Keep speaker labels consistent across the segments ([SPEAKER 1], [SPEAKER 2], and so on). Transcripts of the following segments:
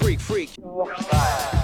[SPEAKER 1] Freak, freak.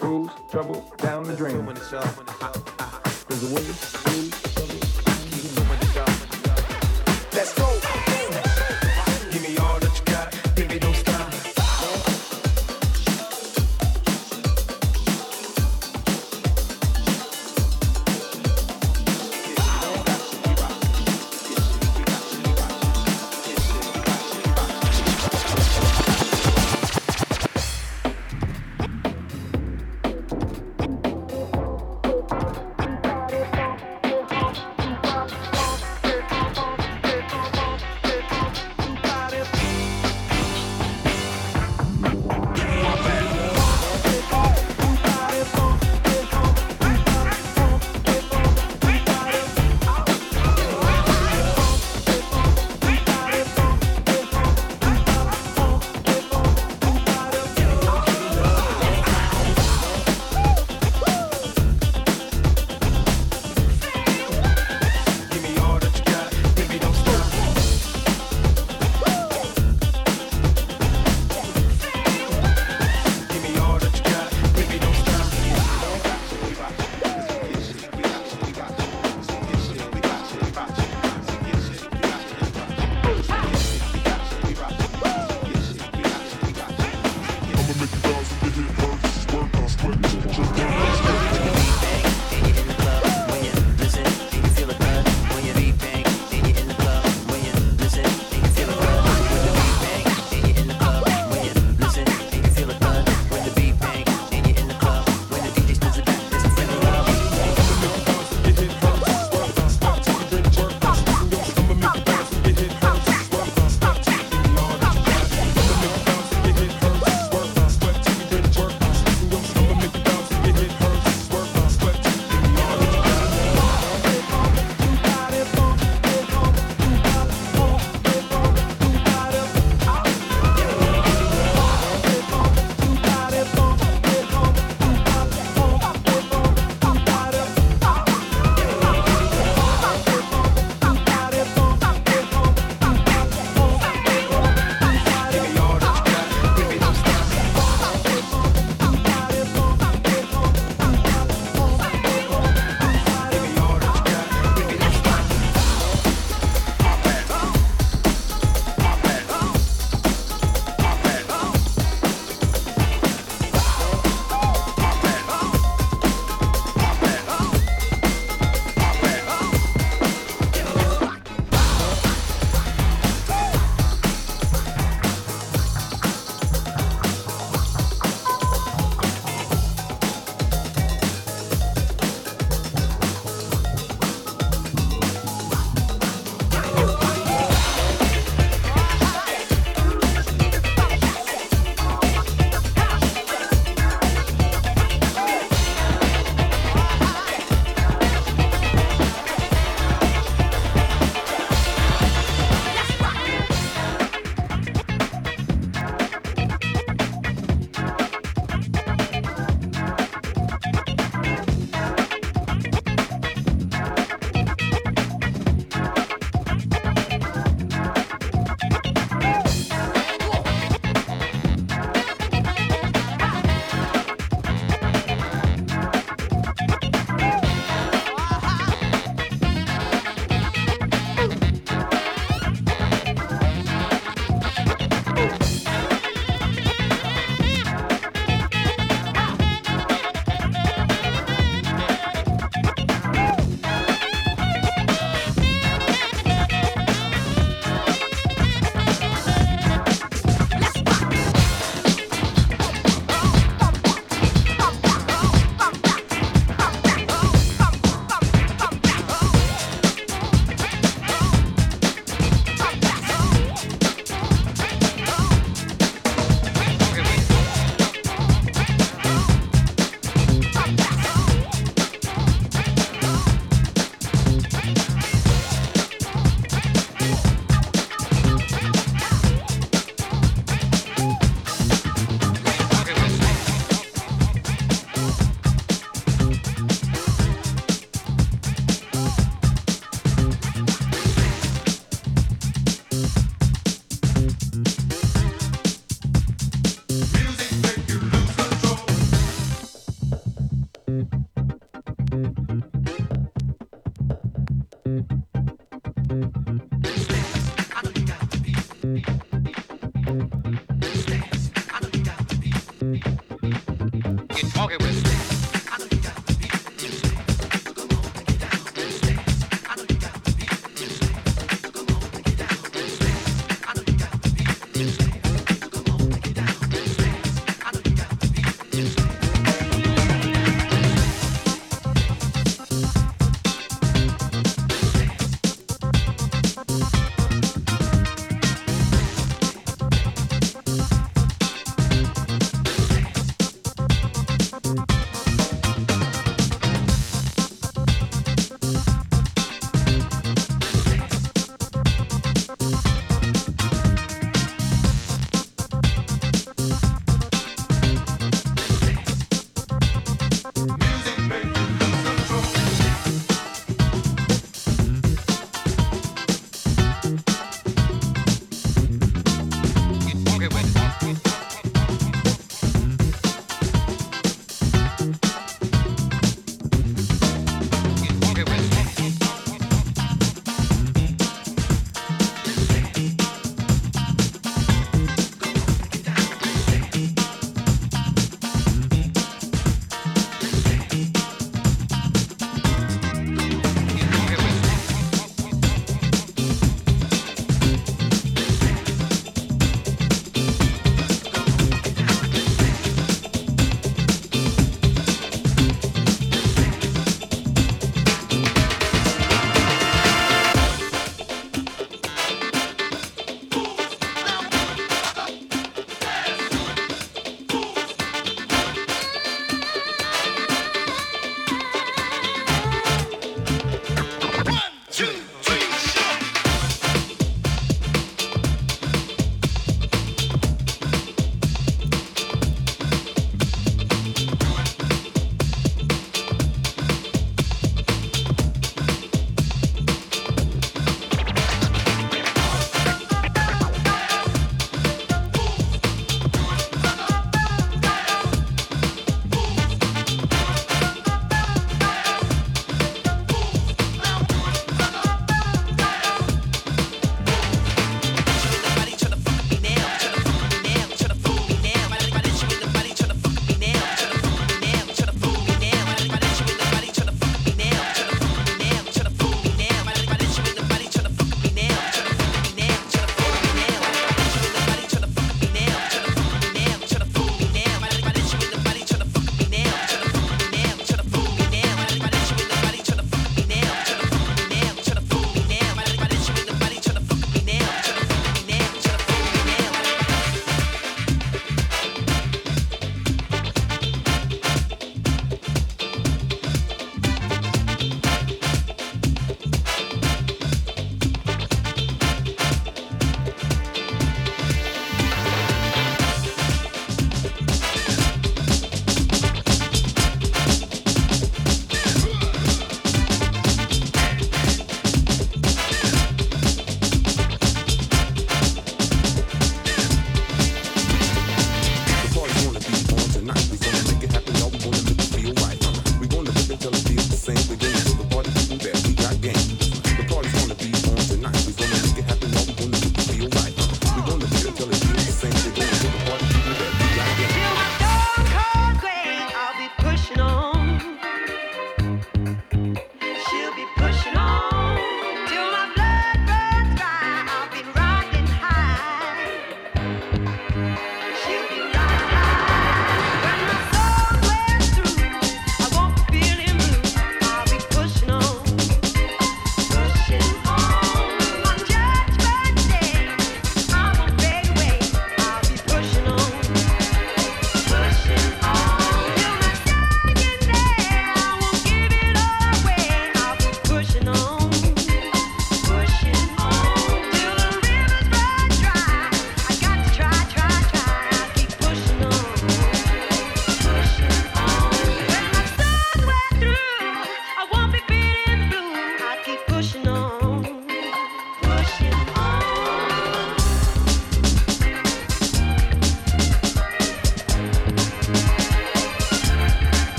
[SPEAKER 2] waves, trouble, down the drain. There's a way. rules,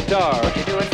[SPEAKER 3] guitar.